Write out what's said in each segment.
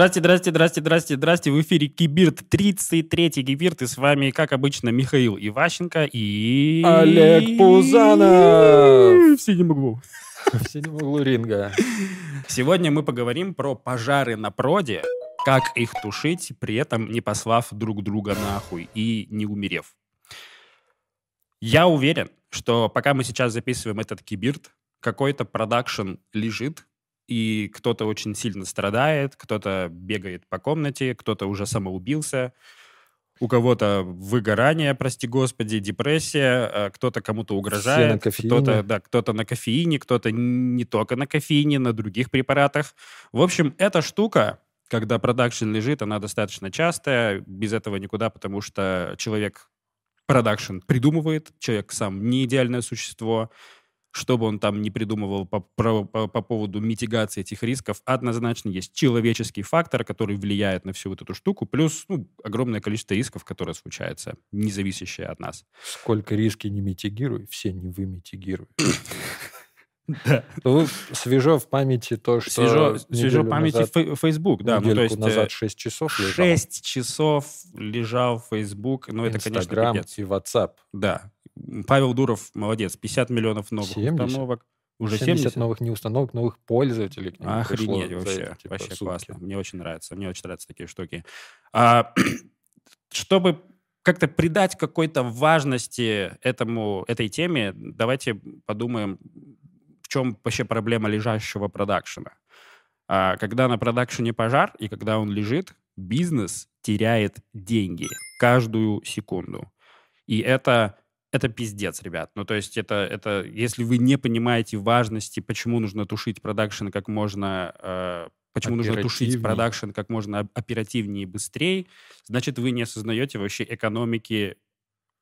Здрасте, здрасте, здрасте, здрасте, здрасте. В эфире Кибирт, 33-й Кибирт. И с вами, как обычно, Михаил Иващенко и... Олег Пузанов! В синем углу. В синем углу ринга. Сегодня мы поговорим про пожары на проде, как их тушить, при этом не послав друг друга нахуй и не умерев. Я уверен, что пока мы сейчас записываем этот кибирт, какой-то продакшн лежит, и кто-то очень сильно страдает, кто-то бегает по комнате, кто-то уже самоубился, у кого-то выгорание, прости господи, депрессия, а кто-то кому-то угрожает, кто-то, да, кто-то на кофеине, кто-то не только на кофеине, на других препаратах. В общем, эта штука, когда продакшн лежит, она достаточно частая, без этого никуда, потому что человек продакшн придумывает, человек сам не идеальное существо, что бы он там не придумывал по, по, по, по поводу митигации этих рисков, однозначно есть человеческий фактор, который влияет на всю вот эту штуку, плюс ну, огромное количество рисков, которые случаются, не зависящие от нас. Сколько риски не митигируй, все не вы митигируют. Да. Ну, свежо в памяти то, что... Свежо, свежо в памяти назад, Facebook, да. Ну, то есть, назад 6 часов лежал. 6 часов лежал Facebook. Ну, это, Instagram конечно, пипец. и WhatsApp. Да. Павел Дуров молодец. 50 миллионов новых 70? установок. Уже 70, 70 новых не установок, новых пользователей. Охренеть вообще. Эти, типа, вообще сутки. классно. Мне очень нравится. Мне очень нравятся такие штуки. А, чтобы как-то придать какой-то важности этому, этой теме, давайте подумаем, в чем вообще проблема лежащего продакшена. А, когда на продакшене пожар, и когда он лежит, бизнес теряет деньги каждую секунду. И это это пиздец, ребят. Ну, то есть это, это если вы не понимаете важности, почему нужно тушить продакшн как можно, э, почему нужно тушить продакшн как можно оперативнее и быстрее, значит, вы не осознаете вообще экономики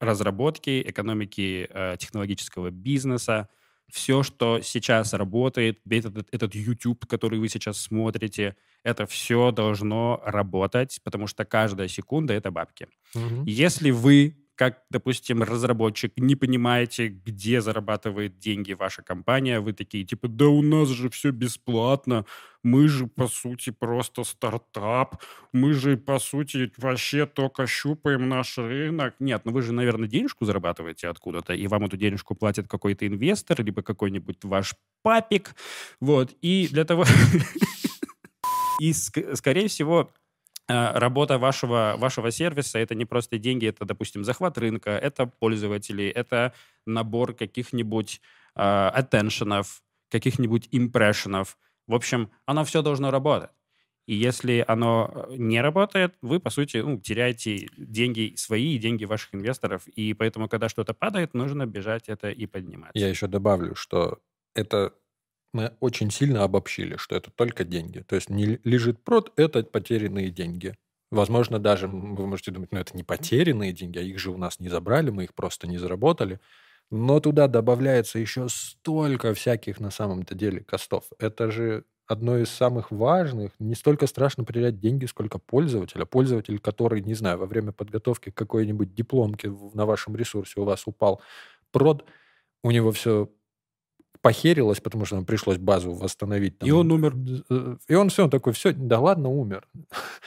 разработки, экономики э, технологического бизнеса. Все, что сейчас работает, этот, этот YouTube, который вы сейчас смотрите, это все должно работать, потому что каждая секунда — это бабки. Угу. Если вы как, допустим, разработчик, не понимаете, где зарабатывает деньги ваша компания, вы такие, типа, да у нас же все бесплатно, мы же, по сути, просто стартап, мы же, по сути, вообще только щупаем наш рынок. Нет, ну вы же, наверное, денежку зарабатываете откуда-то, и вам эту денежку платит какой-то инвестор, либо какой-нибудь ваш папик, вот, и для того... И, скорее всего, работа вашего, вашего сервиса — это не просто деньги, это, допустим, захват рынка, это пользователи, это набор каких-нибудь э, каких-нибудь импрессионов. В общем, оно все должно работать. И если оно э, не работает, вы, по сути, ну, теряете деньги свои и деньги ваших инвесторов. И поэтому, когда что-то падает, нужно бежать это и поднимать. Я еще добавлю, что это мы очень сильно обобщили, что это только деньги. То есть не лежит прод, это потерянные деньги. Возможно, даже вы можете думать, ну это не потерянные деньги, а их же у нас не забрали, мы их просто не заработали. Но туда добавляется еще столько всяких на самом-то деле костов. Это же одно из самых важных. Не столько страшно потерять деньги, сколько пользователя. Пользователь, который, не знаю, во время подготовки какой-нибудь дипломки на вашем ресурсе у вас упал прод, у него все похерилось, потому что нам пришлось базу восстановить. Там. И он умер. Э, и он все, он такой, все, да ладно, умер.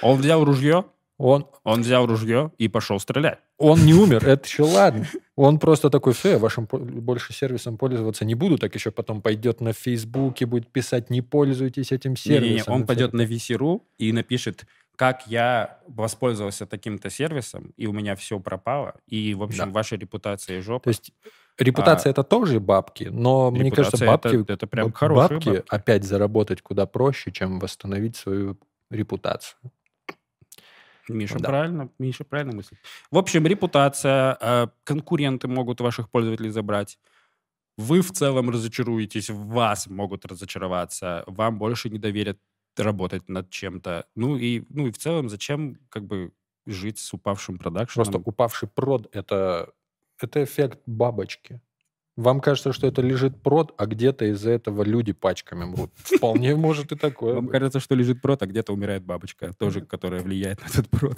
Он взял ружье? Он... Он взял ружье и пошел стрелять. Он не умер, это еще ладно. Он просто такой, все, я вашим больше сервисом пользоваться не буду, так еще потом пойдет на Фейсбуке, будет писать, не пользуйтесь этим сервисом. Не, не, он пойдет на VC.ru и напишет, как я воспользовался таким-то сервисом, и у меня все пропало, и, в общем, да. ваша репутация жопа. То есть Репутация а, это тоже бабки, но мне кажется, бабки, это, это прям бабки, бабки опять заработать куда проще, чем восстановить свою репутацию. Миша да. правильно, Миша правильно мыслит. В общем, репутация, а, конкуренты могут ваших пользователей забрать. Вы в целом разочаруетесь, вас могут разочароваться, вам больше не доверят работать над чем-то. Ну и, ну и в целом, зачем как бы жить с упавшим продакшеном? Просто упавший прод — это это эффект бабочки. Вам кажется, что это лежит прод, а где-то из-за этого люди пачками мрут. Вполне может и такое. Вам кажется, что лежит прод, а где-то умирает бабочка, тоже, которая влияет на этот прод.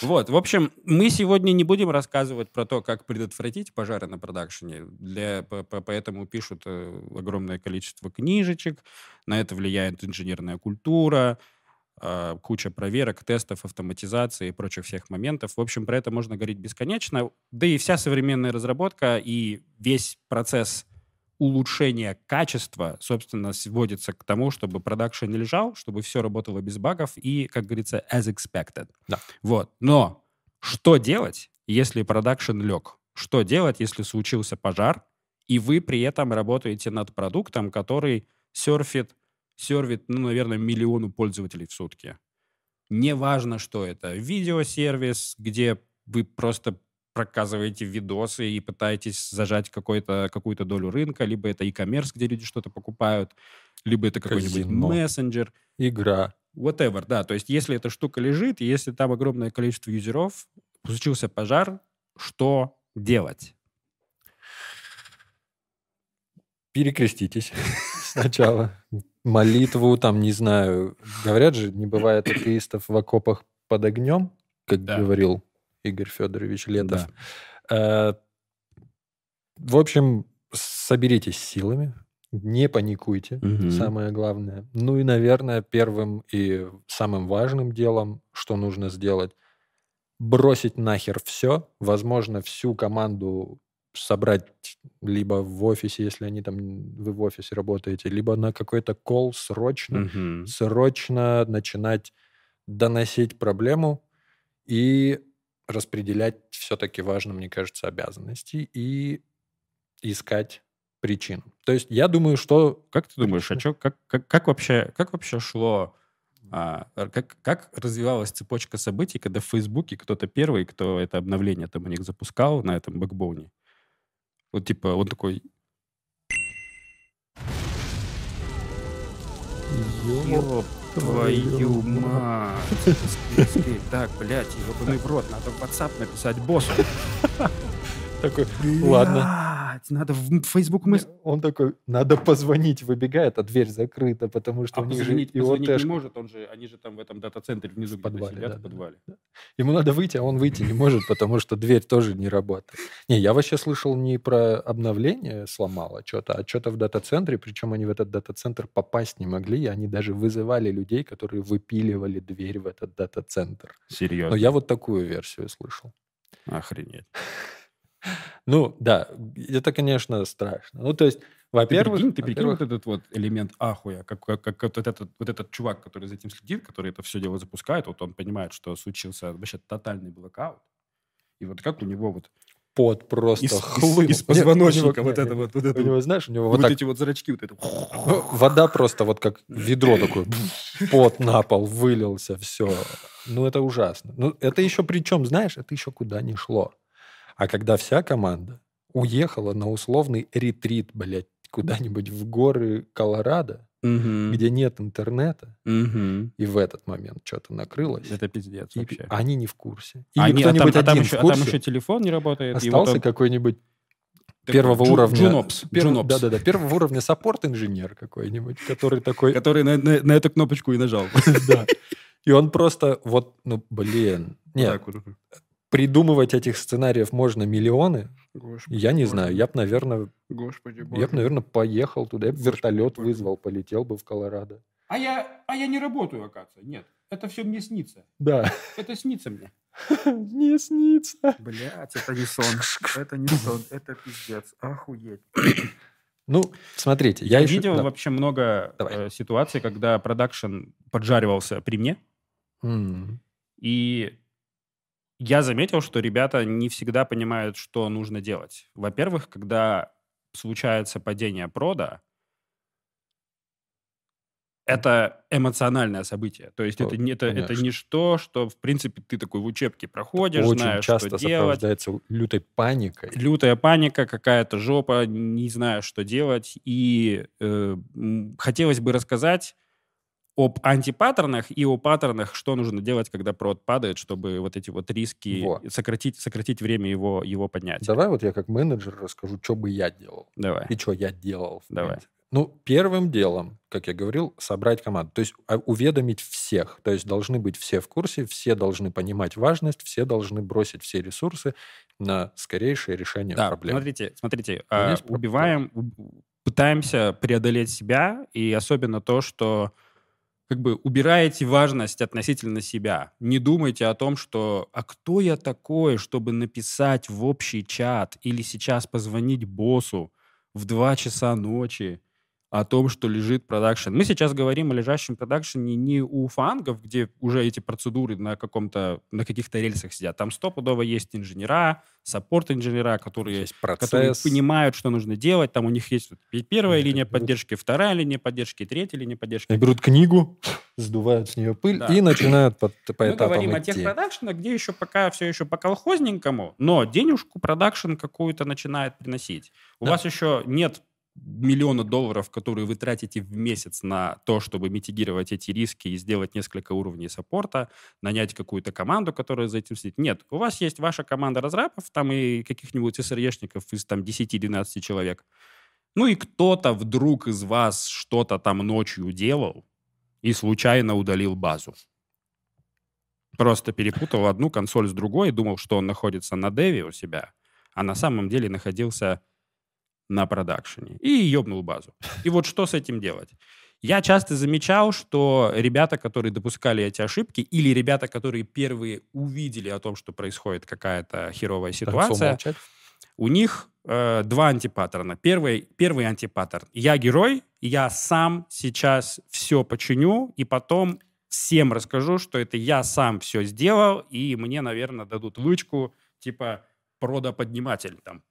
Вот, в общем, мы сегодня не будем рассказывать про то, как предотвратить пожары на продакшене. Для, поэтому пишут э, огромное количество книжечек. На это влияет инженерная культура, куча проверок, тестов, автоматизации и прочих всех моментов. В общем, про это можно говорить бесконечно. Да и вся современная разработка и весь процесс улучшения качества, собственно, сводится к тому, чтобы продакшн не лежал, чтобы все работало без багов и, как говорится, as expected. Да. Вот. Но что делать, если продакшн лег? Что делать, если случился пожар, и вы при этом работаете над продуктом, который серфит, сервит, ну, наверное, миллиону пользователей в сутки? Неважно, что это. Видеосервис, где вы просто проказываете видосы и пытаетесь зажать какую-то долю рынка, либо это e-commerce, где люди что-то покупают, либо это какой-нибудь мессенджер. Игра. Whatever, да. То есть если эта штука лежит, если там огромное количество юзеров, случился пожар, что делать? Перекреститесь сначала. Молитву, там, не знаю. Говорят же, не бывает атеистов в окопах под огнем, как да. говорил Игорь Федорович Летов. Да. Э, в общем, соберитесь силами, не паникуйте, угу. самое главное. Ну и, наверное, первым и самым важным делом, что нужно сделать, бросить нахер все, возможно, всю команду собрать либо в офисе, если они там вы в офисе работаете, либо на какой-то кол срочно, угу. срочно начинать доносить проблему и распределять все-таки важно, мне кажется, обязанности и искать причину. То есть я думаю, что... Как ты думаешь, а что, как, как, как, вообще, как вообще шло а, как, как развивалась цепочка событий, когда в Фейсбуке кто-то первый, кто это обновление там у них запускал на этом бэкбоуне, вот типа он такой... Ёп твою мать. Так, блядь, ебаный в рот, надо в WhatsApp написать боссу. Такой, ладно блядь, надо в Facebook мы... Он такой, надо позвонить, выбегает, а дверь закрыта, потому что а у них позвонить, же позвонить не может, он же, они же там в этом дата-центре внизу в подвале, сидят, да, в подвале. Да. Ему надо выйти, а он выйти не может, потому что дверь тоже не работает. Не, я вообще слышал не про обновление сломало что-то, а что-то в дата-центре, причем они в этот дата-центр попасть не могли, и они даже вызывали людей, которые выпиливали дверь в этот дата-центр. Серьезно? Но я вот такую версию слышал. Охренеть. Ну, да, это, конечно, страшно. Ну, то есть, во-первых... Ты прикинь, ты прикинь вот этот вот элемент ахуя, как, как, как вот, этот, вот этот чувак, который за этим следит, который это все дело запускает, вот он понимает, что случился вообще тотальный блокаут, и вот как у него вот пот просто из, хлынул. Из, из позвоночника вот это вот. вот это, у него, знаешь, у него вот, вот так, эти вот зрачки вот это. Вода просто вот как ведро такое, пот на пол вылился, все. Ну, это ужасно. Ну, это еще причем, знаешь, это еще куда не шло. А когда вся команда уехала на условный ретрит, блядь, куда-нибудь в горы Колорадо, угу. где нет интернета, угу. и в этот момент что-то накрылось. Это пиздец и вообще. Они не в курсе. Или они, кто-нибудь а там, один а там, еще, в курсе. А там еще телефон не работает. Остался вот какой-нибудь первого Джу, уровня... JunOps. Да-да-да, первого уровня support -инженер какой-нибудь, который такой... Который на, на, на эту кнопочку и нажал. Да. И он просто вот, ну, блин. Нет, придумывать этих сценариев можно миллионы. Господи, я не знаю, я бы, наверное, Господи, я бы, наверное, поехал туда, я бы вертолет Господи. вызвал, полетел бы в Колорадо. А я, а я не работаю, оказывается. Нет, это все мне снится. Да. Это снится мне. Не снится. Блять, это не сон. Это не сон, это пиздец. Охуеть. Ну, смотрите, я, я еще... видел да. вообще много э, ситуаций, когда продакшн поджаривался при мне. Mm. И я заметил, что ребята не всегда понимают, что нужно делать. Во-первых, когда случается падение прода, это эмоциональное событие. То есть О, это, не, это, это не что, что, в принципе, ты такой в учебке проходишь, Очень знаешь, часто что делать. сопровождается лютой паникой. Лютая паника, какая-то жопа, не знаю, что делать. И э, хотелось бы рассказать об антипаттернах и о паттернах, что нужно делать, когда прод падает, чтобы вот эти вот риски вот. сократить, сократить время его, его поднятия. Давай вот я как менеджер расскажу, что бы я делал. Давай. И что я делал. Давай. Ну, первым делом, как я говорил, собрать команду. То есть а, уведомить всех. То есть должны быть все в курсе, все должны понимать важность, все должны бросить все ресурсы на скорейшее решение да, проблем. Смотрите, смотрите, а, убиваем, пытаемся преодолеть себя, и особенно то, что как бы убираете важность относительно себя. Не думайте о том, что «а кто я такой, чтобы написать в общий чат или сейчас позвонить боссу в 2 часа ночи?» О том, что лежит продакшн. Мы сейчас говорим о лежащем продакшене не у фангов, где уже эти процедуры на каком-то, на каких-то рельсах сидят. Там стопудово есть инженера, саппорт-инженера, которые, которые понимают, что нужно делать. Там у них есть первая линия поддержки, вторая линия поддержки, третья линия поддержки. И берут книгу, сдувают с нее пыль да. и начинают по, по Мы этапам говорим идти. о тех продакшенах, где еще пока все еще по колхозненькому, но денежку продакшн какую-то начинает приносить. У да. вас еще нет миллиона долларов, которые вы тратите в месяц на то, чтобы митигировать эти риски и сделать несколько уровней саппорта, нанять какую-то команду, которая за этим следит. Нет, у вас есть ваша команда разрабов, там и каких-нибудь SRE-шников из там 10-12 человек. Ну и кто-то вдруг из вас что-то там ночью делал и случайно удалил базу. Просто перепутал одну консоль с другой, думал, что он находится на деве у себя, а на самом деле находился на продакшене и ёбнул базу. И вот что с этим делать? Я часто замечал, что ребята, которые допускали эти ошибки, или ребята, которые первые увидели о том, что происходит какая-то херовая ситуация, у них э, два антипаттерна. Первый, первый антипаттерн. Я герой, я сам сейчас все починю, и потом всем расскажу, что это я сам все сделал, и мне, наверное, дадут лучку, типа, продоподниматель, там,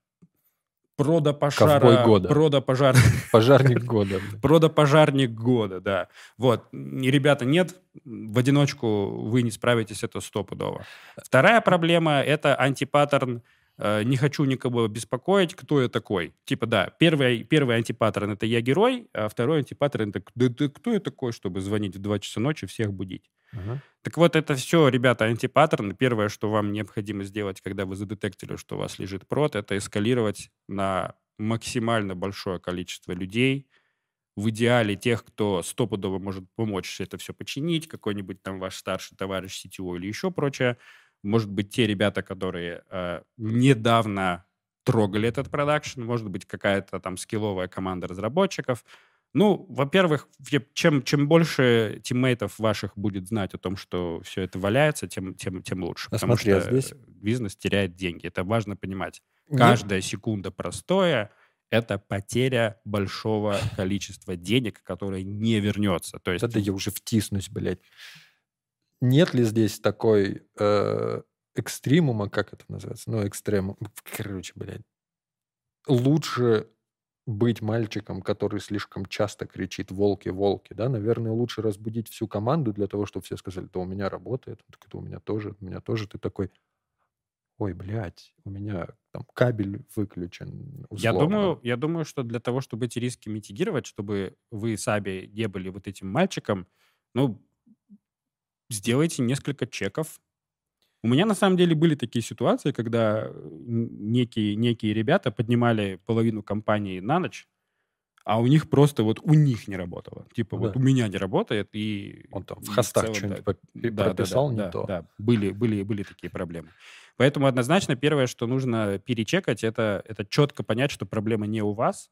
Продопожара. Ковбой года. Продопожар... Пожарник года. Продопожарник года, да. Вот. И, ребята, нет, в одиночку вы не справитесь, это стопудово. Вторая проблема — это антипаттерн Э, не хочу никого беспокоить, кто я такой. Типа, да, первый, первый антипаттерн — это я герой, а второй антипаттерн — это да, да, кто я такой, чтобы звонить в 2 часа ночи, всех будить. Uh-huh. Так вот, это все, ребята, антипаттерн. Первое, что вам необходимо сделать, когда вы задетектили, что у вас лежит прод, это эскалировать на максимально большое количество людей, в идеале тех, кто стопудово может помочь это все починить, какой-нибудь там ваш старший товарищ сетевой или еще прочее, может быть, те ребята, которые э, недавно трогали этот продакшн, может быть, какая-то там скилловая команда разработчиков. Ну, во-первых, чем, чем больше тиммейтов ваших будет знать о том, что все это валяется, тем, тем, тем лучше. А потому смотри, что здесь... бизнес теряет деньги. Это важно понимать. Каждая Нет. секунда простое — это потеря большого количества денег, которое не вернется. То есть... Это я уже втиснусь, блядь нет ли здесь такой э, экстримума, как это называется? Ну, экстрем, короче, блядь. Лучше быть мальчиком, который слишком часто кричит «волки, волки», да, наверное, лучше разбудить всю команду для того, чтобы все сказали, да у меня работает, так это у меня тоже, у меня тоже. Ты такой, ой, блядь, у меня там кабель выключен. Условно. Я думаю, я думаю, что для того, чтобы эти риски митигировать, чтобы вы сами не были вот этим мальчиком, ну, сделайте несколько чеков. У меня на самом деле были такие ситуации, когда некие, некие ребята поднимали половину компании на ночь, а у них просто вот у них не работало. Типа да. вот у меня не работает, и... Он там в хостах что-нибудь да, прописал да, да, не да, то. Да, были, были, были такие проблемы. Поэтому однозначно первое, что нужно перечекать, это, это четко понять, что проблема не у вас,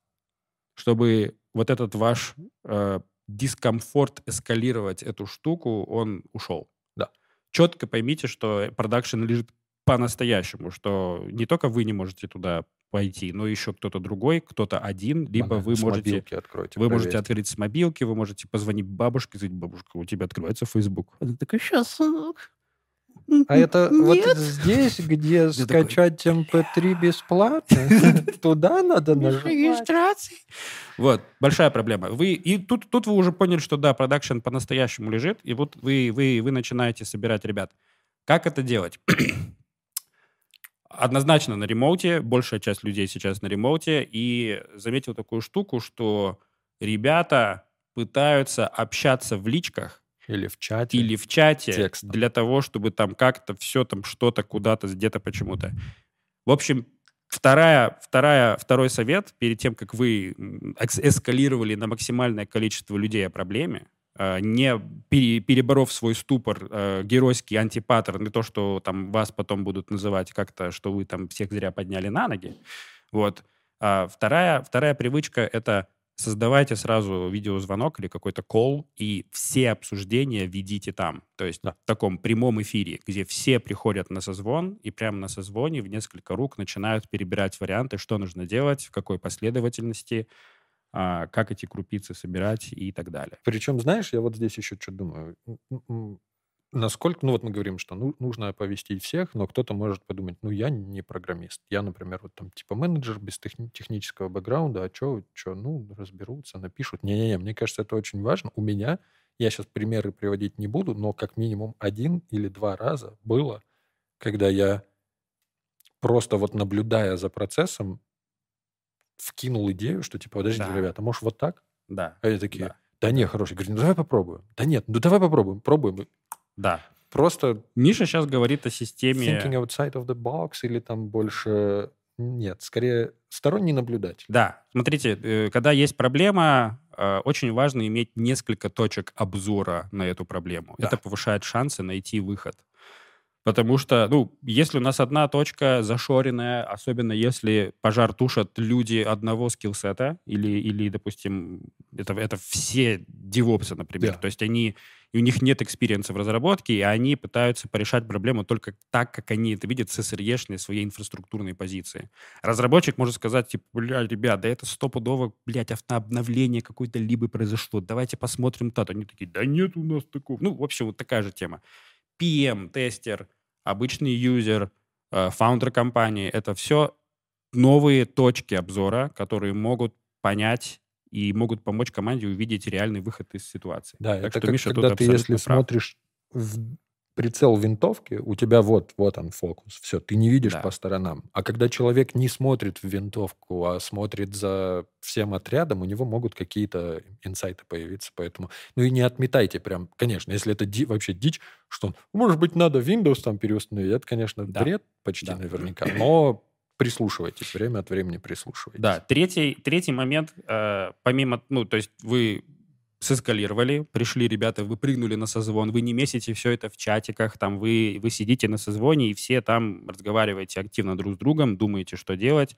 чтобы вот этот ваш э, дискомфорт эскалировать эту штуку, он ушел. Четко поймите, что продакшн лежит по-настоящему, что не только вы не можете туда пойти, но еще кто-то другой, кто-то один, либо ага, вы можете... откройте, вы можете открыть с мобилки, вы можете позвонить бабушке, сказать, бабушка, у тебя открывается Facebook. Она такая, сейчас, сынок. А это вот здесь, где скачать MP3 бесплатно, туда надо нажать. Регистрации. Вот, большая проблема. Вы, и тут, тут вы уже поняли, что да, продакшн по-настоящему лежит, и вот вы, вы, вы начинаете собирать ребят. Как это делать? Однозначно на ремоуте, большая часть людей сейчас на ремоуте, и заметил такую штуку, что ребята пытаются общаться в личках или в чате. Или в чате. Текстом. Для того, чтобы там как-то все там что-то куда-то где-то почему-то. В общем, вторая, вторая, второй совет перед тем, как вы эскалировали на максимальное количество людей о проблеме, э, не переборов свой ступор, э, геройский антипаттерн, и то, что там вас потом будут называть как-то, что вы там всех зря подняли на ноги. Вот. А вторая, вторая привычка — это создавайте сразу видеозвонок или какой-то кол, и все обсуждения ведите там. То есть да. в таком прямом эфире, где все приходят на созвон, и прямо на созвоне в несколько рук начинают перебирать варианты, что нужно делать, в какой последовательности, а, как эти крупицы собирать и так далее. Причем, знаешь, я вот здесь еще что думаю насколько, ну вот мы говорим, что ну, нужно оповестить всех, но кто-то может подумать, ну я не программист, я, например, вот там типа менеджер без техни- технического бэкграунда, а что, что, ну разберутся, напишут. Не-не-не, мне кажется, это очень важно. У меня, я сейчас примеры приводить не буду, но как минимум один или два раза было, когда я просто вот наблюдая за процессом, вкинул идею, что типа, подождите, да. ребята, может вот так? Да. А я такие, да, да не, хороший. Говорю, ну давай попробуем. Да нет, ну давай попробуем. Пробуем. Да. Просто... Миша сейчас говорит о системе... Thinking outside of the box или там больше... Нет, скорее сторонний наблюдатель. Да, смотрите, э, когда есть проблема, э, очень важно иметь несколько точек обзора на эту проблему. Да. Это повышает шансы найти выход. Потому что, ну, если у нас одна точка зашоренная, особенно если пожар тушат люди одного скиллсета, или, или допустим, это, это все девопсы, например, да. то есть они, у них нет экспириенса в разработке, и они пытаются порешать проблему только так, как они это видят с SRE своей инфраструктурной позиции. Разработчик может сказать, типа, бля, ребят, да это стопудово, блядь, автообновление какой-то либо произошло, давайте посмотрим то Они такие, да нет у нас такого. Ну, в общем, вот такая же тема. PM, тестер, обычный юзер, э, фаундер компании. Это все новые точки обзора, которые могут понять и могут помочь команде увидеть реальный выход из ситуации. Да, так это что, как, Миша, когда ты, если прав. смотришь в прицел винтовки, у тебя вот, вот он фокус, все, ты не видишь да. по сторонам. А когда человек не смотрит в винтовку, а смотрит за всем отрядом, у него могут какие-то инсайты появиться. Поэтому, ну и не отметайте прям, конечно, если это ди, вообще дичь, что, может быть, надо Windows там переустановить, это, конечно, да. бред почти да. наверняка, но прислушивайтесь, время от времени прислушивайтесь. Да, третий, третий момент, э, помимо, ну, то есть вы сэскалировали, пришли ребята, вы прыгнули на созвон, вы не месите все это в чатиках, там вы, вы сидите на созвоне и все там разговариваете активно друг с другом, думаете, что делать,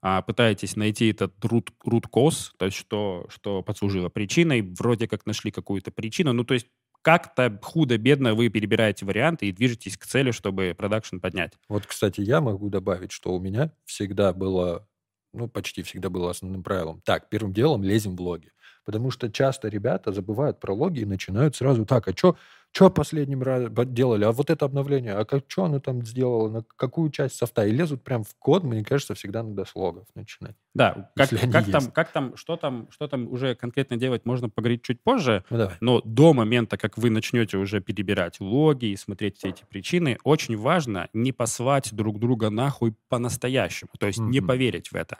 а, пытаетесь найти этот root, cause, то есть что, что послужило причиной, вроде как нашли какую-то причину, ну то есть как-то худо-бедно вы перебираете варианты и движетесь к цели, чтобы продакшн поднять. Вот, кстати, я могу добавить, что у меня всегда было, ну, почти всегда было основным правилом. Так, первым делом лезем в логи. Потому что часто ребята забывают про логи и начинают сразу так, а что что последним раз делали, а вот это обновление, а как, что оно там сделало, на какую часть софта, и лезут прям в код, мне кажется, всегда надо с логов начинать. Да, как, как там, как там, что там, что там уже конкретно делать, можно поговорить чуть позже, ну, давай. но до момента, как вы начнете уже перебирать логи и смотреть все эти причины, очень важно не послать друг друга нахуй по-настоящему, то есть mm-hmm. не поверить в это.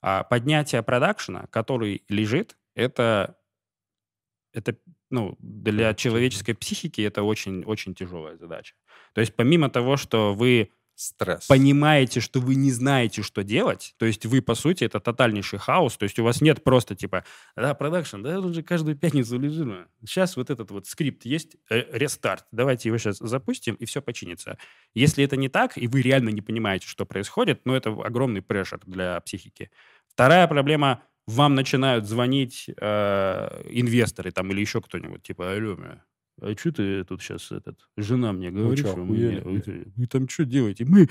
А поднятие продакшена, который лежит, это, это ну, для человеческой психики это очень-очень тяжелая задача. То есть помимо того, что вы Стресс. понимаете, что вы не знаете, что делать, то есть вы, по сути, это тотальнейший хаос, то есть у вас нет просто типа, да, продакшн, да, он же каждую пятницу лежит. Сейчас вот этот вот скрипт есть, э, рестарт, давайте его сейчас запустим, и все починится. Если это не так, и вы реально не понимаете, что происходит, ну, это огромный pressure для психики. Вторая проблема вам начинают звонить э, инвесторы там или еще кто-нибудь, типа, алло, а что ты тут сейчас, этот, жена мне говорит, что мы, вы, вы там что делаете? Мы,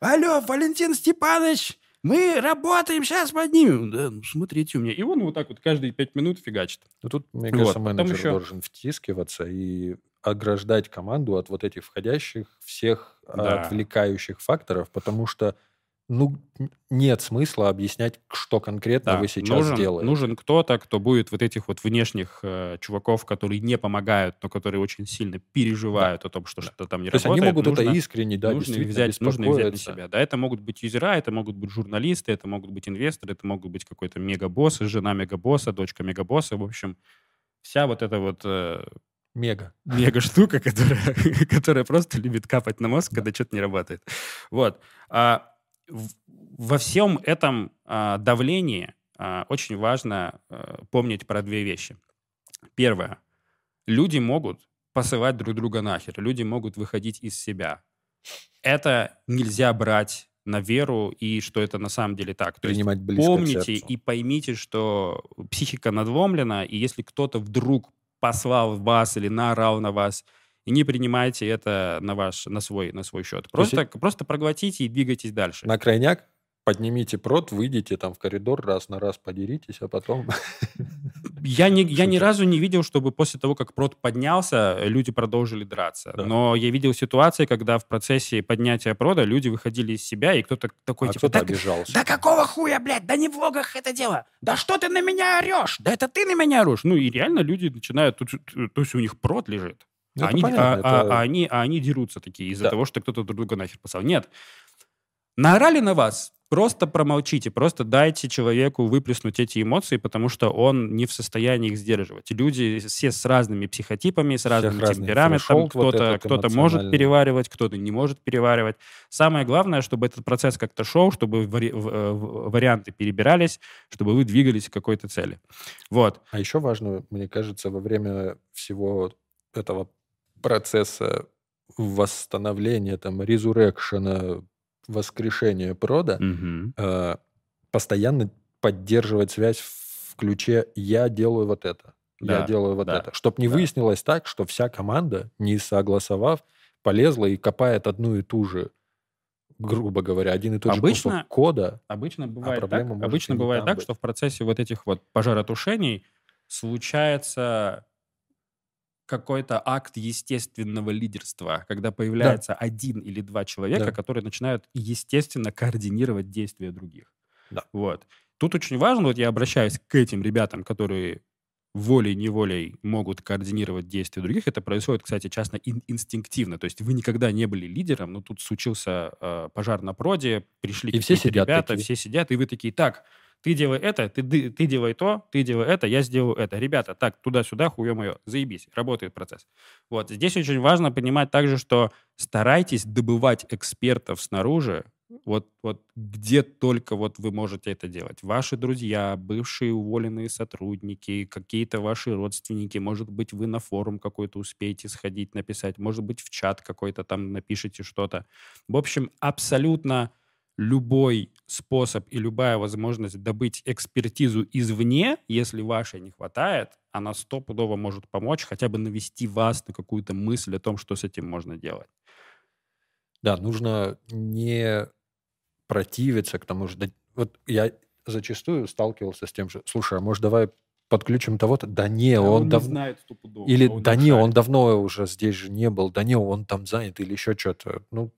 алло, Валентин Степанович, мы работаем, сейчас поднимем. Да, ну смотрите у меня. И он вот так вот каждые пять минут фигачит. Ну тут, мне кажется, вот. менеджер еще... должен втискиваться и ограждать команду от вот этих входящих всех да. отвлекающих факторов, потому что ну, нет смысла объяснять, что конкретно да, вы сейчас нужен, делаете. Нужен кто-то, кто будет вот этих вот внешних э, чуваков, которые не помогают, но которые очень сильно переживают да. о том, что да. что-то там не То работает. То есть они могут нужно, это искренне, да, нужно взять, нужно взять на себя. Да, это могут быть юзера, это могут быть журналисты, это могут быть инвесторы, это могут быть какой-то мегабосс, жена мегабосса, дочка мегабосса. В общем, вся вот эта вот... Э, Мега. Мега штука, которая, которая просто любит капать на мозг, когда что-то не работает. Вот. А, во всем этом а, давлении а, очень важно а, помнить про две вещи. Первое. Люди могут посылать друг друга нахер, люди могут выходить из себя. Это нельзя брать на веру и что это на самом деле так. То Принимать есть помните и поймите, что психика надломлена, и если кто-то вдруг послал вас или наорал на вас, и не принимайте это на ваш, на свой, на свой счет. Просто, есть... просто проглотите и двигайтесь дальше. На крайняк поднимите прот, выйдите там в коридор, раз на раз подеритесь, а потом... Я, не, я ни разу не видел, чтобы после того, как прот поднялся, люди продолжили драться. Да. Но я видел ситуации, когда в процессе поднятия прода люди выходили из себя, и кто-то такой, а типа, да, обижался. да какого хуя, блядь, да не в влогах это дело, да что ты на меня орешь, да это ты на меня орешь. Ну и реально люди начинают, то есть у них прот лежит. Ну, они, понятно, а, это... а, а, они, а они дерутся такие из-за да. того, что кто-то друг друга нахер послал. Нет. Наорали на вас, Просто промолчите, просто дайте человеку выплеснуть эти эмоции, потому что он не в состоянии их сдерживать. Люди все с разными психотипами, с разным темпераментом. Кто-то вот кто может переваривать, кто-то не может переваривать. Самое главное, чтобы этот процесс как-то шел, чтобы вари- э, варианты перебирались, чтобы вы двигались к какой-то цели. Вот. А еще важно, мне кажется, во время всего этого процесса восстановления, там, резурекшена, воскрешения прода, угу. э, постоянно поддерживать связь в ключе «я делаю вот это», да, «я делаю вот да, это». Чтобы не да. выяснилось так, что вся команда, не согласовав, полезла и копает одну и ту же грубо говоря, один и тот обычно, же кусок кода. Обычно бывает а так, обычно бывает так, быть. что в процессе вот этих вот пожаротушений случается какой-то акт естественного лидерства, когда появляется да. один или два человека, да. которые начинают естественно координировать действия других. Да. Вот. Тут очень важно, вот я обращаюсь к этим ребятам, которые волей-неволей могут координировать действия других. Это происходит, кстати, часто ин- инстинктивно. То есть вы никогда не были лидером, но тут случился э, пожар на проде, пришли и все сидят ребята, такие. все сидят, и вы такие, так, ты делай это, ты, ты делай то, ты делай это, я сделаю это. Ребята, так, туда-сюда, хуе мое, заебись, работает процесс. Вот, здесь очень важно понимать также, что старайтесь добывать экспертов снаружи, вот, вот где только вот вы можете это делать. Ваши друзья, бывшие уволенные сотрудники, какие-то ваши родственники, может быть, вы на форум какой-то успеете сходить, написать, может быть, в чат какой-то там напишите что-то. В общем, абсолютно любой способ и любая возможность добыть экспертизу извне, если вашей не хватает, она стопудово может помочь хотя бы навести вас на какую-то мысль о том, что с этим можно делать. Да, нужно не противиться к тому же. Вот я зачастую сталкивался с тем же, слушай, а может давай подключим того-то? Да не, а он, он давно... знает стопудово. Или а да не, он давно уже здесь же не был. Да не, он там занят или еще что-то. Ну,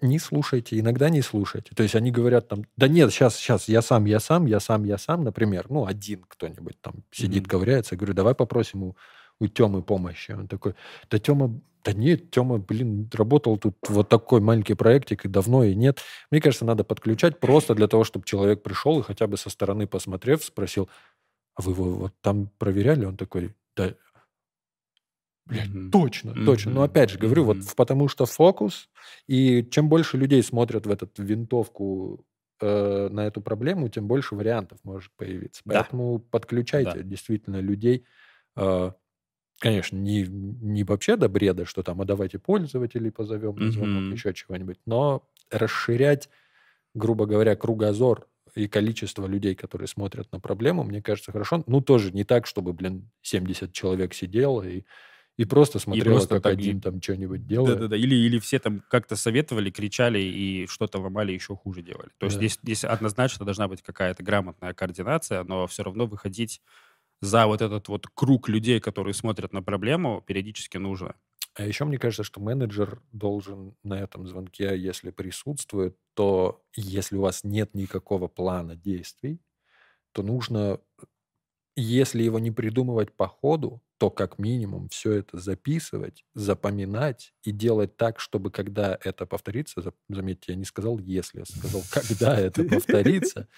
не слушайте, иногда не слушайте. То есть они говорят там, да нет, сейчас, сейчас, я сам, я сам, я сам, я сам, например, ну, один кто-нибудь там сидит, mm-hmm. ковыряется, я говорю, давай попросим у, у Темы помощи. Он такой, да Тема, да нет, Тема, блин, работал тут вот такой маленький проектик, и давно и нет. Мне кажется, надо подключать просто для того, чтобы человек пришел и хотя бы со стороны посмотрев, спросил, а вы его вот там проверяли? Он такой, да, Блядь, mm-hmm. точно, mm-hmm. точно. Но опять же говорю, mm-hmm. вот потому что фокус, и чем больше людей смотрят в эту винтовку э, на эту проблему, тем больше вариантов может появиться. Да. Поэтому подключайте да. действительно людей. Э, конечно, не, не вообще до бреда, что там, а давайте пользователей позовем, mm-hmm. еще чего-нибудь, но расширять, грубо говоря, кругозор и количество людей, которые смотрят на проблему, мне кажется, хорошо. Ну, тоже не так, чтобы, блин, 70 человек сидело и и просто смотрела, и просто как так, один и... там что-нибудь делает. Да-да-да. Или, или все там как-то советовали, кричали и что-то ломали, еще хуже делали. То есть да. здесь, здесь однозначно должна быть какая-то грамотная координация, но все равно выходить за вот этот вот круг людей, которые смотрят на проблему, периодически нужно. А еще мне кажется, что менеджер должен на этом звонке, если присутствует, то если у вас нет никакого плана действий, то нужно, если его не придумывать по ходу, то как минимум все это записывать, запоминать и делать так, чтобы когда это повторится, заметьте, я не сказал «если», я сказал «когда это повторится»,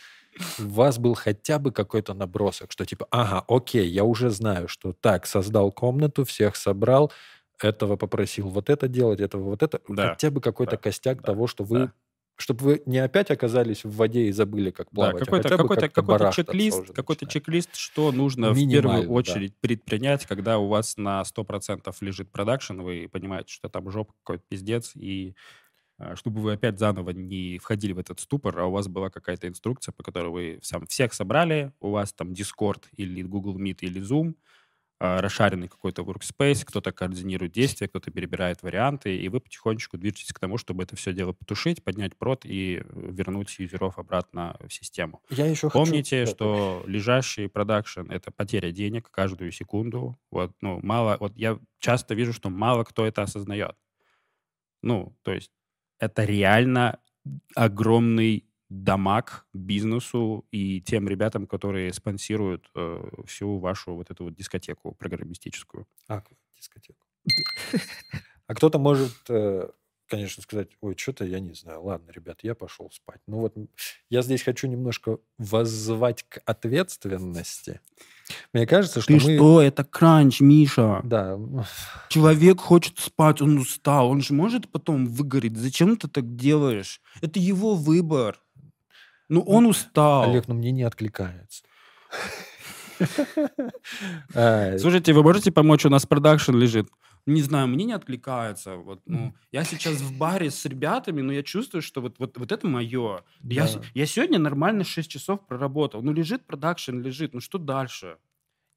у вас был хотя бы какой-то набросок, что типа «ага, окей, я уже знаю, что так, создал комнату, всех собрал, этого попросил вот это делать, этого вот это». Да. Хотя бы какой-то да. костяк да. того, что вы чтобы вы не опять оказались в воде и забыли, как плавать. Да, какой-то, а какой-то, какой-то чек-лист, какой-то чек-лист, что нужно в первую очередь да. предпринять, когда у вас на 100% лежит продакшн, вы понимаете, что там жопа какой-то пиздец, и а, чтобы вы опять заново не входили в этот ступор, а у вас была какая-то инструкция, по которой вы сам всех собрали, у вас там Discord или Google Meet или Zoom, расшаренный какой-то workspace, кто-то координирует действия, кто-то перебирает варианты, и вы потихонечку движетесь к тому, чтобы это все дело потушить, поднять прод и вернуть юзеров обратно в систему. Я еще Помните, хочу... что лежащий продакшн — это потеря денег каждую секунду. Вот, ну, мало, вот я часто вижу, что мало кто это осознает. Ну, то есть это реально огромный дамаг бизнесу и тем ребятам, которые спонсируют э, всю вашу вот эту вот дискотеку программистическую. А, дискотеку. А кто-то может э, конечно, сказать, ой, что-то я не знаю. Ладно, ребят, я пошел спать. Ну вот я здесь хочу немножко воззвать к ответственности. Мне кажется, что Ты мы... что? Это кранч, Миша. Да. Человек хочет спать, он устал. Он же может потом выгореть. Зачем ты так делаешь? Это его выбор. Ну, он устал. Олег, ну мне не откликается. Слушайте, вы можете помочь? У нас продакшн лежит не знаю, мне не откликается. Вот, ну, я сейчас в баре с ребятами, но я чувствую, что вот, вот, вот это мое. Да. Я, я сегодня нормально 6 часов проработал. Ну, лежит продакшн, лежит. Ну, что дальше?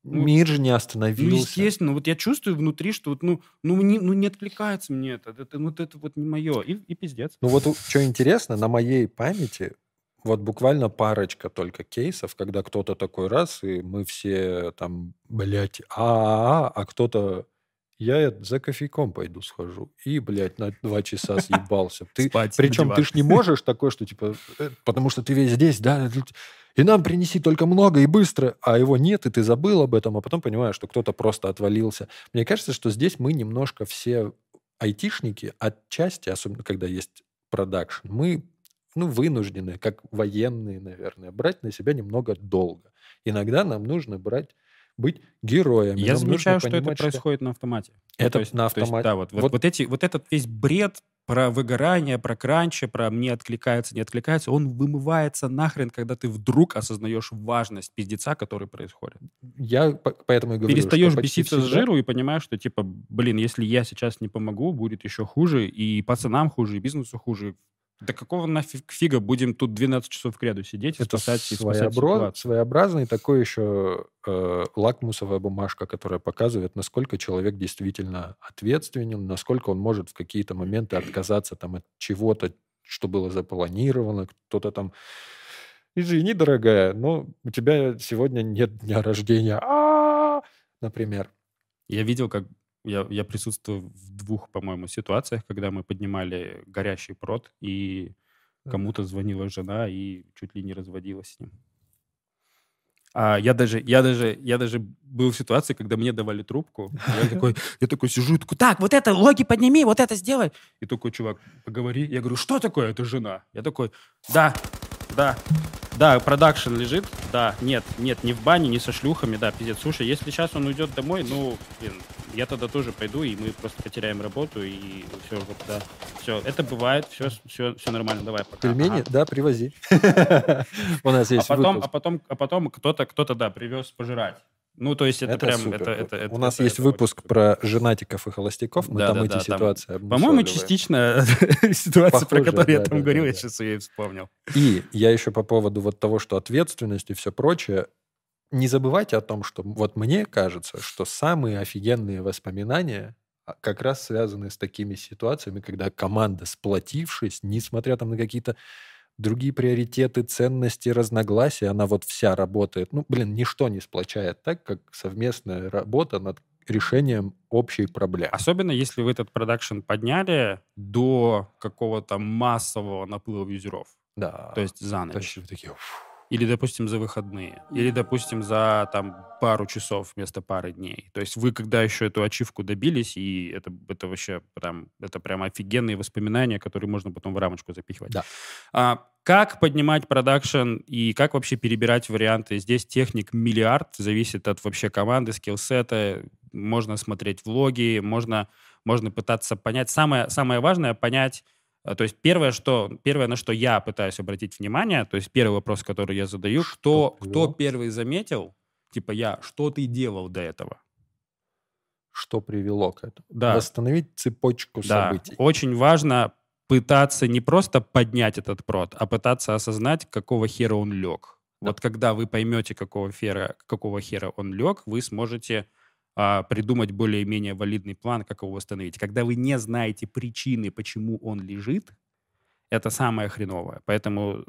Ну, Мир же не остановился. Ну, естественно. Вот я чувствую внутри, что вот, ну, ну, не, ну, не откликается мне это. это вот это вот не мое. И, и пиздец. Ну, вот что интересно, на моей памяти вот буквально парочка только кейсов, когда кто-то такой раз, и мы все там, блядь, а, -а, -а, а кто-то я за кофейком пойду схожу. И, блядь, на два часа съебался. Ты, Спать, причем ты ж не можешь такой, что типа, э, потому что ты весь здесь, да, и нам принеси только много и быстро, а его нет, и ты забыл об этом, а потом понимаешь, что кто-то просто отвалился. Мне кажется, что здесь мы немножко все айтишники, отчасти, особенно когда есть продакшн, мы ну, вынуждены, как военные, наверное, брать на себя немного долго. Иногда нам нужно брать быть героем. Я замечаю, что это происходит на автомате. Ну, это ну, есть, на автомате. Есть, да, вот, вот, вот, вот, эти, вот этот весь бред про выгорание, про кранчи, про мне откликается, не откликается, он вымывается нахрен, когда ты вдруг осознаешь важность пиздеца, который происходит. Я поэтому и говорю, Перестаешь беситься всегда... с жиру и понимаешь, что типа, блин, если я сейчас не помогу, будет еще хуже, и пацанам хуже, и бизнесу хуже, да какого нафиг фига будем тут 12 часов к ряду сидеть и Это спасать, и спасать своеобраз... своеобразный такой еще э, лакмусовая бумажка, которая показывает, насколько человек действительно ответственен, насколько он может в какие-то моменты отказаться там, от чего-то, что было запланировано, кто-то там. Извини, дорогая, но у тебя сегодня нет дня рождения, а, например. Я видел, как я, я присутствую в двух, по-моему, ситуациях, когда мы поднимали горящий прод, и кому-то звонила жена и чуть ли не разводилась с ним. А я даже, я даже, я даже был в ситуации, когда мне давали трубку. Я такой, я такой сижу, такой, так, вот это логи подними, вот это сделай. И такой чувак, поговори. Я говорю, что такое? Это жена. Я такой, да, да, да, продакшн лежит, да, нет, нет, не в бане, не со шлюхами, да, пиздец. Слушай, если сейчас он уйдет домой, ну, блин, я тогда тоже пойду, и мы просто потеряем работу, и все, вот, да. Все, это бывает, все, все, все нормально, давай, пока. Пельмени, ага. да, привози. У нас есть а потом, а потом, а потом кто-то, кто-то, да, привез пожрать. Ну, то есть это, это прям... Это, это, это, У нас это, есть это выпуск про женатиков и холостяков, мы да, там да, эти да, ситуации там, По-моему, частично ситуация, про которую я там говорил, я сейчас ее вспомнил. И я еще по поводу вот того, что ответственность и все прочее, не забывайте о том, что вот мне кажется, что самые офигенные воспоминания а, как раз связаны с такими ситуациями, когда команда, сплотившись, несмотря там на какие-то другие приоритеты, ценности, разногласия, она вот вся работает. Ну, блин, ничто не сплочает так, как совместная работа над решением общей проблемы. Особенно если вы этот продакшн подняли до какого-то массового наплыва юзеров. Да. То есть за ночь. Точно такие, фу, или, допустим, за выходные. Или, допустим, за там пару часов вместо пары дней. То есть вы, когда еще эту ачивку добились, и это, это вообще прям, это прям офигенные воспоминания, которые можно потом в рамочку запихивать. Да. А, как поднимать продакшн и как вообще перебирать варианты? Здесь техник миллиард, зависит от вообще команды, скиллсета. Можно смотреть влоги, можно, можно пытаться понять. Самое, самое важное — понять, то есть первое, что, первое, на что я пытаюсь обратить внимание, то есть первый вопрос, который я задаю, что, кто первый заметил, типа я, что ты делал до этого? Что привело к этому? Да. Восстановить цепочку да. событий. Очень важно пытаться не просто поднять этот прод, а пытаться осознать, какого хера он лег. Да. Вот когда вы поймете, какого хера, какого хера он лег, вы сможете а, придумать более-менее валидный план, как его восстановить. Когда вы не знаете причины, почему он лежит, это самое хреновое. Поэтому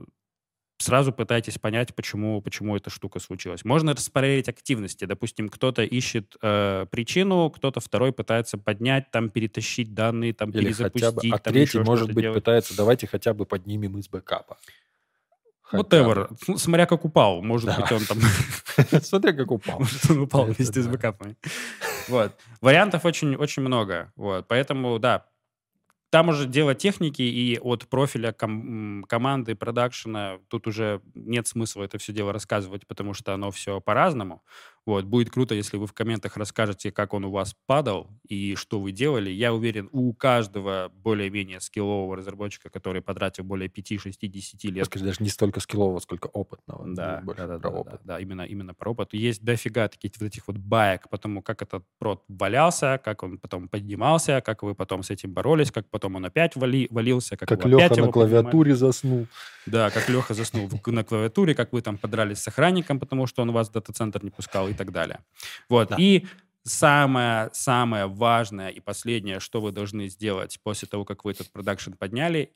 сразу пытайтесь понять, почему, почему эта штука случилась. Можно распределить активности. Допустим, кто-то ищет э, причину, кто-то второй пытается поднять, там перетащить данные, там Или перезапустить. Хотя бы, а там третий, может быть, делать. пытается, давайте хотя бы поднимем из бэкапа. Whatever. Ну, смотря как упал. Может да. быть, он там... Смотря как упал. Может, он упал вместе с бэкапами. Вот. Вариантов очень, очень много. Вот. Поэтому, да, там уже дело техники и от профиля ком- команды, продакшена, тут уже нет смысла это все дело рассказывать, потому что оно все по-разному. Вот, будет круто, если вы в комментах расскажете, как он у вас падал и что вы делали. Я уверен, у каждого более-менее скиллового разработчика, который потратил более 5-6-10 лет... Скажи, даже не столько скиллового, сколько опытного. Да, да, да, да, опыт. да, да, именно, именно про опыт. Есть дофига таких вот этих вот баек, потому как этот прод валялся, как он потом поднимался, как вы потом с этим боролись, как потом он опять вали, валился, как, как Леха на клавиатуре поднимали. заснул. Да, как Леха заснул на клавиатуре, как вы там подрались с охранником, потому что он вас в дата-центр не пускал и так далее. Вот. Да. И самое, самое важное и последнее, что вы должны сделать после того, как вы этот продакшн подняли,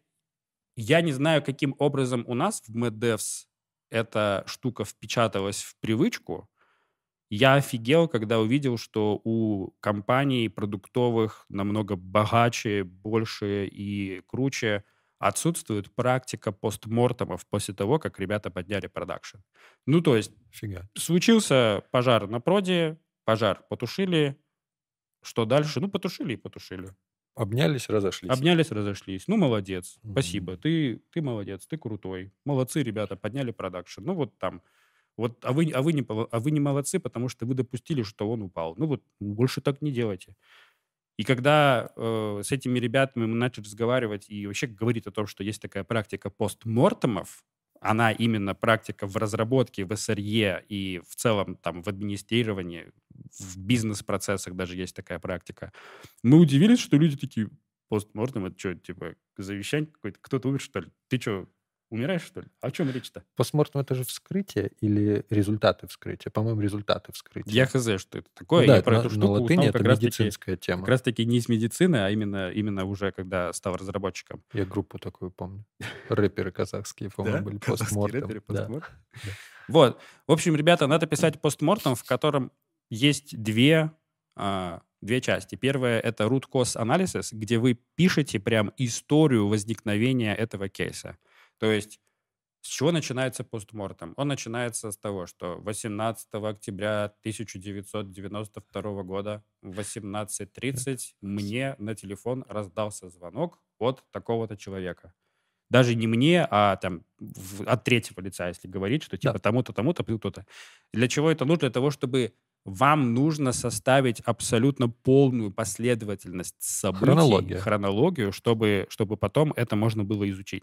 я не знаю, каким образом у нас в MedDevs эта штука впечаталась в привычку. Я офигел, когда увидел, что у компаний продуктовых намного богаче, больше и круче – отсутствует практика постмортемов после того, как ребята подняли продакшн. Ну, то есть Фига. случился пожар на проде, пожар потушили, что дальше? Ну, потушили и потушили. Обнялись, разошлись. Обнялись, разошлись. Ну, молодец. Mm-hmm. Спасибо. Ты, ты молодец, ты крутой. Молодцы, ребята, подняли продакшн. Ну, вот там. Вот, а вы, а, вы не, а вы не молодцы, потому что вы допустили, что он упал. Ну вот, больше так не делайте. И когда э, с этими ребятами мы начали разговаривать и вообще говорить о том, что есть такая практика постмортемов, она именно практика в разработке, в СРЕ и в целом там в администрировании, в бизнес-процессах даже есть такая практика. Мы удивились, что люди такие, постмортем, это что, типа, завещание какое-то? Кто-то умер, что ли? Ты что, Умираешь, что ли? О чем речь-то? Постмортем это же вскрытие или результаты вскрытия? По-моему, результаты вскрытия. Я хз, что это такое. Ну, я про на, эту штуку на латыни узнал, это как медицинская раз тема. Как раз таки не из медицины, а именно, именно уже когда стал разработчиком. Я группу такую помню. Рэперы казахские, по-моему, были постмортем. Вот. В общем, ребята, надо писать постмортем, в котором есть две а, две части. Первая — это root cause analysis, где вы пишете прям историю возникновения этого кейса. То есть с чего начинается постмортем? Он начинается с того, что 18 октября 1992 года в 18.30 мне на телефон раздался звонок от такого-то человека. Даже не мне, а там в, от третьего лица, если говорить, что типа да. тому-то, тому-то, кто-то. Для чего это нужно? Для того, чтобы вам нужно составить абсолютно полную последовательность событий, Хронология. хронологию, чтобы, чтобы потом это можно было изучить.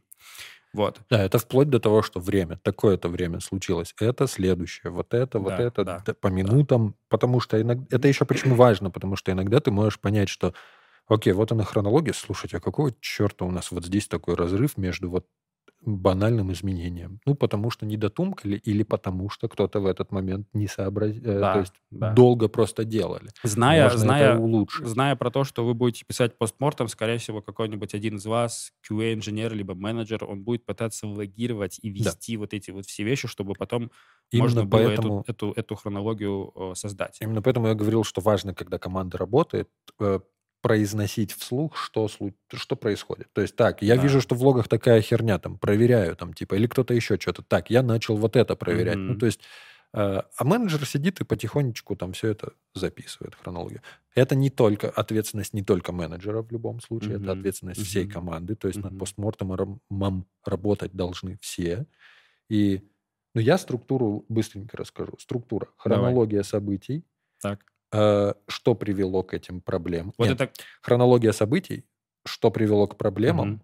Вот. Да, это вплоть до того, что время, такое-то время случилось, это следующее, вот это, вот да, это, да, по минутам, да. потому что иногда, это еще почему важно, потому что иногда ты можешь понять, что Окей, вот она хронология. Слушайте, а какого черта у нас вот здесь такой разрыв между вот банальным изменением. Ну, потому что недотумкали или потому что кто-то в этот момент не сообразил, э, да, то есть да. долго просто делали. Зная, Можно зная, улучшить. зная про то, что вы будете писать постмортом, скорее всего, какой-нибудь один из вас, QA-инженер либо менеджер, он будет пытаться логировать и вести да. вот эти вот все вещи, чтобы потом Именно можно было поэтому, эту, эту, эту хронологию э, создать. Именно поэтому я говорил, что важно, когда команда работает, э, произносить вслух, что, что происходит. То есть так, я да. вижу, что в логах такая херня, там, проверяю, там, типа, или кто-то еще что-то. Так, я начал вот это проверять. Mm-hmm. Ну, то есть, э, а менеджер сидит и потихонечку там все это записывает, хронологию. Это не только ответственность не только менеджера в любом случае, mm-hmm. это ответственность mm-hmm. всей команды. То есть mm-hmm. над постмортемом работать должны все. И, ну, я структуру быстренько расскажу. Структура. Хронология Давай. событий. Так что привело к этим проблемам. Вот Нет, это... Хронология событий, что привело к проблемам, угу.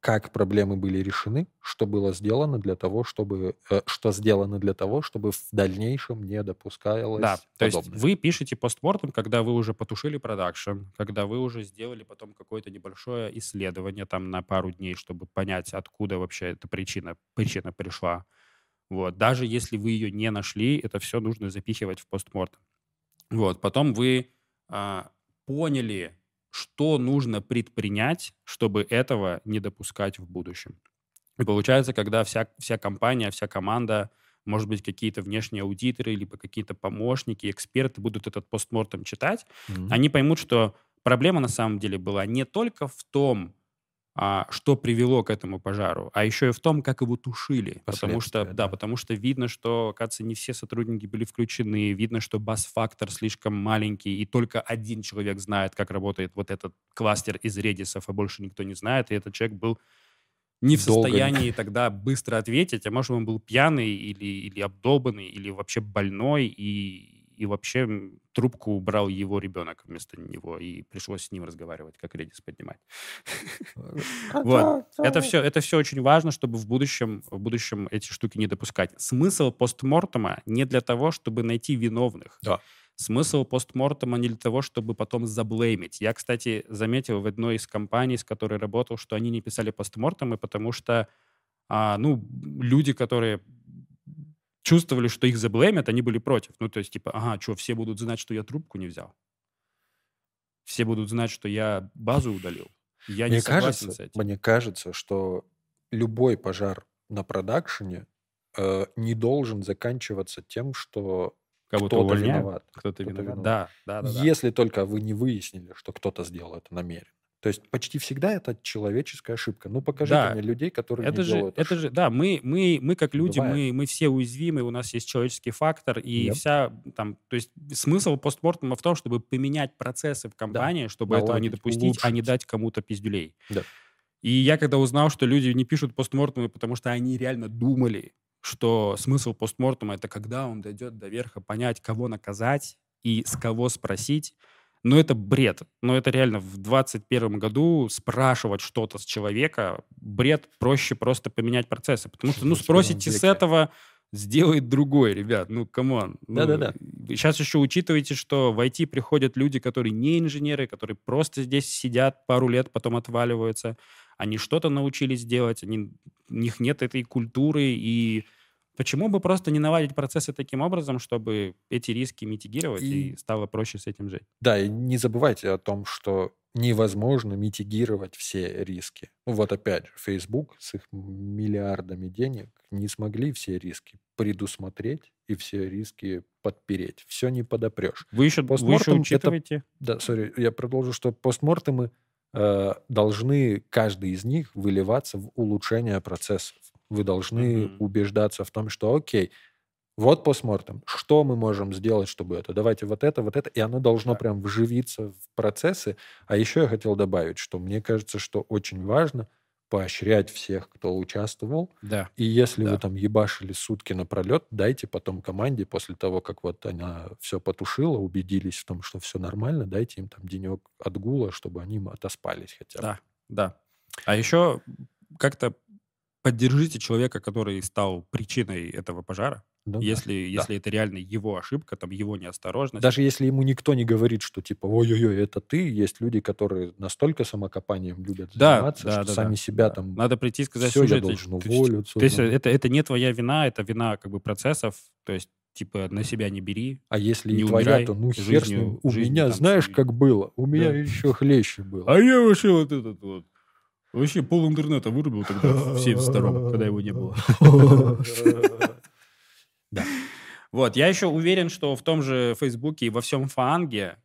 как проблемы были решены, что было сделано для того, чтобы э, что сделано для того, чтобы в дальнейшем не допускалось. Да, то есть вы пишете постмортом, когда вы уже потушили продакшн, когда вы уже сделали потом какое-то небольшое исследование там на пару дней, чтобы понять, откуда вообще эта причина причина пришла. Вот, даже если вы ее не нашли, это все нужно запихивать в постмортом. Вот, потом вы а, поняли, что нужно предпринять, чтобы этого не допускать в будущем. И получается, когда вся, вся компания, вся команда, может быть, какие-то внешние аудиторы, либо какие-то помощники, эксперты будут этот постмортом читать, mm-hmm. они поймут, что проблема на самом деле была не только в том, а, что привело к этому пожару, а еще и в том, как его тушили. Потому что, да, да, потому что видно, что, оказывается, не все сотрудники были включены, видно, что бас-фактор слишком маленький, и только один человек знает, как работает вот этот кластер из редисов, а больше никто не знает, и этот человек был не в состоянии тогда быстро ответить, а может, он был пьяный или, или обдолбанный, или вообще больной, и и вообще трубку убрал его ребенок вместо него, и пришлось с ним разговаривать, как редис поднимать. Вот. Это все, это все очень важно, чтобы в будущем, в будущем эти штуки не допускать. Смысл постмортема не для того, чтобы найти виновных. Да. Смысл постмортема не для того, чтобы потом заблеймить. Я, кстати, заметил в одной из компаний, с которой работал, что они не писали постмортемы, потому что а, ну, люди, которые чувствовали, что их заблемят, они были против. Ну, то есть, типа, ага, что, все будут знать, что я трубку не взял? Все будут знать, что я базу удалил? Я мне не согласен кажется, с этим. Мне кажется, что любой пожар на продакшене э, не должен заканчиваться тем, что Кого-то кто-то виноват. Кто-то, кто виноват. виноват. Да, да, да. Если да. только вы не выяснили, что кто-то сделал это намеренно. То есть почти всегда это человеческая ошибка. Ну, покажите да. мне людей, которые это не же, делают Это же, да, мы, мы, мы как люди, мы, мы все уязвимы, у нас есть человеческий фактор, и yep. вся там, то есть смысл постмортема в том, чтобы поменять процессы в компании, да. чтобы Наладить, этого не допустить, улучшить. а не дать кому-то пиздюлей. Да. И я когда узнал, что люди не пишут постмортемы, потому что они реально думали, что смысл постмортема это когда он дойдет до верха, понять, кого наказать и с кого спросить, но это бред. Но это реально в 2021 году спрашивать что-то с человека, бред, проще просто поменять процессы. Потому что, ну, спросите с этого, сделает другой, ребят. Ну, come on. Ну, Да-да-да. Сейчас еще учитывайте, что в IT приходят люди, которые не инженеры, которые просто здесь сидят пару лет, потом отваливаются. Они что-то научились делать, они, у них нет этой культуры, и Почему бы просто не наладить процессы таким образом, чтобы эти риски митигировать и, и стало проще с этим жить? Да, и не забывайте о том, что невозможно митигировать все риски. Ну вот опять же, Facebook с их миллиардами денег не смогли все риски предусмотреть и все риски подпереть. Все не подопрешь. Вы еще, вы еще учитываете? Это, да, сори, я продолжу, что постмортемы э, должны, каждый из них, выливаться в улучшение процессов. Вы должны mm-hmm. убеждаться в том, что окей, вот постмортем, что мы можем сделать, чтобы это? Давайте вот это, вот это. И оно должно да. прям вживиться в процессы. А еще я хотел добавить, что мне кажется, что очень важно поощрять всех, кто участвовал. Да. И если да. вы там ебашили сутки напролет, дайте потом команде, после того, как вот она все потушила, убедились в том, что все нормально, дайте им там денек отгула, чтобы они отоспались хотя бы. Да, да. А еще как-то поддержите человека, который стал причиной этого пожара. Ну, если, да. если да. это реально его ошибка, там его неосторожность. Даже если ему никто не говорит, что типа ой-ой-ой, это ты, есть люди, которые настолько самокопанием любят да, заниматься, да, что да, сами да, себя да. там... Надо прийти и сказать, все, я должен уволиться. То есть, то есть это, это не твоя вина, это вина как бы процессов, то есть типа на себя не бери. А если не и твоя, умирай, то ну хер с ним. У жизнью, меня, знаешь, как было? У меня да. еще хлеще было. А я вообще вот этот вот Вообще пол интернета вырубил тогда в 72 когда его не было. Да. Вот, я еще уверен, что в том же Фейсбуке и во всем Фаанге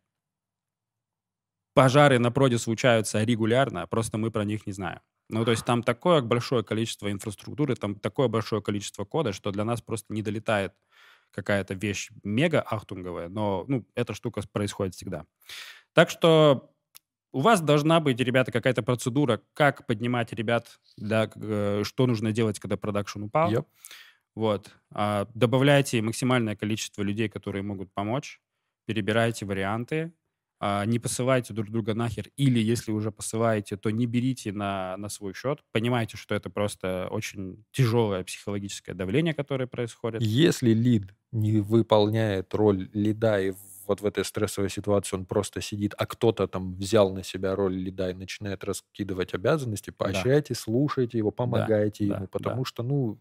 пожары на проде случаются регулярно, просто мы про них не знаем. Ну, то есть там такое большое количество инфраструктуры, там такое большое количество кода, что для нас просто не долетает какая-то вещь мега ахтунговая, но ну, эта штука происходит всегда. Так что у вас должна быть, ребята, какая-то процедура, как поднимать ребят, да, э, что нужно делать, когда продакшн упал. Yep. Вот. А, добавляйте максимальное количество людей, которые могут помочь, перебирайте варианты, а, не посылайте друг друга нахер, или если уже посылаете, то не берите на, на свой счет. Понимаете, что это просто очень тяжелое психологическое давление, которое происходит. Если лид не выполняет роль лида и вот в этой стрессовой ситуации он просто сидит, а кто-то там взял на себя роль лида и начинает раскидывать обязанности, поощряйте, да. слушайте его, помогайте да, ему, да, потому да. что, ну,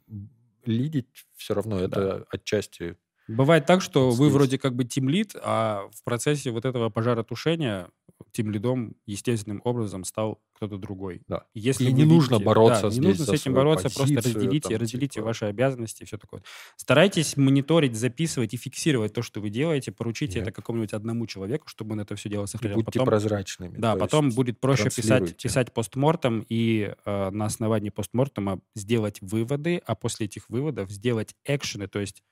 лидить все равно это да. отчасти Бывает так, что вы вроде как бы тимлид, а в процессе вот этого пожаротушения тимлидом естественным образом стал кто-то другой. Да. Если и не видите, нужно бороться да, не нужно с этим бороться, просто разделите, там, разделите типа... ваши обязанности и все такое. Старайтесь мониторить, записывать и фиксировать то, что вы делаете, поручите Нет. это какому-нибудь одному человеку, чтобы он это все дело сохранял. Будьте потом, прозрачными. Да, потом будет проще писать, писать постмортом и э, на основании постмортома сделать выводы, а после этих выводов сделать экшены, то есть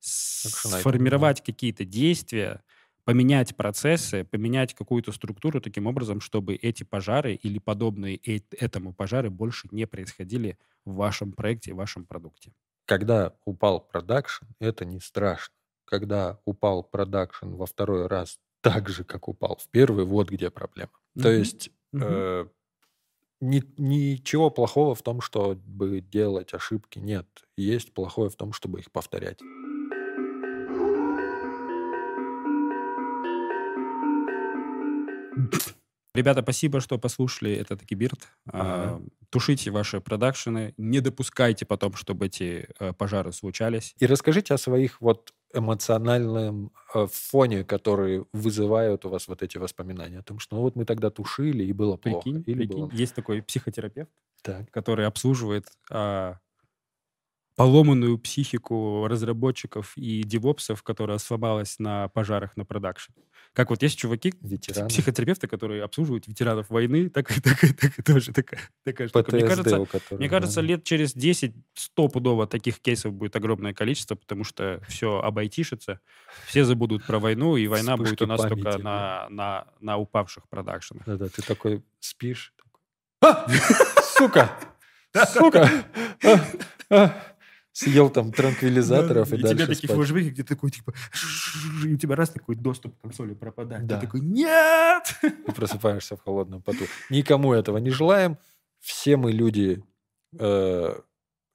сформировать какие-то действия, поменять процессы, поменять какую-то структуру таким образом, чтобы эти пожары или подобные этому пожары больше не происходили в вашем проекте, в вашем продукте. Когда упал продакшн, это не страшно. Когда упал продакшн во второй раз так же, как упал в первый, вот где проблема. Mm-hmm. То есть mm-hmm. э, ни, ничего плохого в том, чтобы делать ошибки, нет. Есть плохое в том, чтобы их повторять. Ребята, спасибо, что послушали этот Кибирт. Ага. Тушите ваши продакшены, не допускайте потом, чтобы эти э, пожары случались. И расскажите о своих вот эмоциональном э, фоне, который вызывают у вас вот эти воспоминания о том, что ну вот мы тогда тушили и было плохо. Прикинь, или прикинь. Было... Есть такой психотерапевт, так. который обслуживает а, поломанную психику разработчиков и девопсов, которая сломалась на пожарах на продакшн. Как вот есть чуваки, Ветераны. психотерапевты, которые обслуживают ветеранов войны, так, так, так, так тоже такая, такая штука. Мне кажется, которых, мне кажется да. лет через 10 стопудово таких кейсов будет огромное количество, потому что все обайтишится, все забудут про войну, и война Вспышки будет у нас памяти, только да. на, на, на упавших продакшенах. Да-да, ты такой спишь, такой, сука, сука, съел там транквилизаторов и, и дальше тебе такие флешбеки, где такой, типа, и у тебя раз такой доступ к консоли пропадает. Да. Ты такой, нет! И просыпаешься в холодном поту. Никому этого не желаем. Все мы люди, э,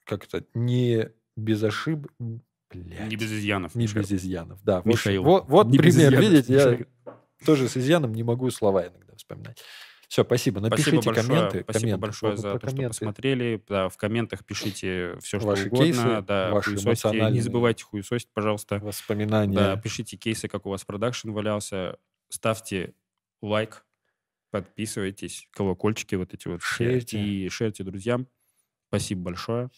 как то не без ошибок. Блядь. Не без изъянов. Не без изъянов, да. Михаил. Вот, вот не пример, видите, я тоже с изъяном не могу слова иногда вспоминать. Все, спасибо. Напишите спасибо большое, комменты. Спасибо комменты, большое за то, что посмотрели. Да, в комментах пишите все, что ваши угодно. Кейсы, да, ваши эмоциональные... Не забывайте хуесосить, пожалуйста. Воспоминания. Да, пишите кейсы, как у вас продакшн валялся. Ставьте лайк, подписывайтесь, колокольчики вот эти вот. Шерьте. И шерьте друзьям. Спасибо большое.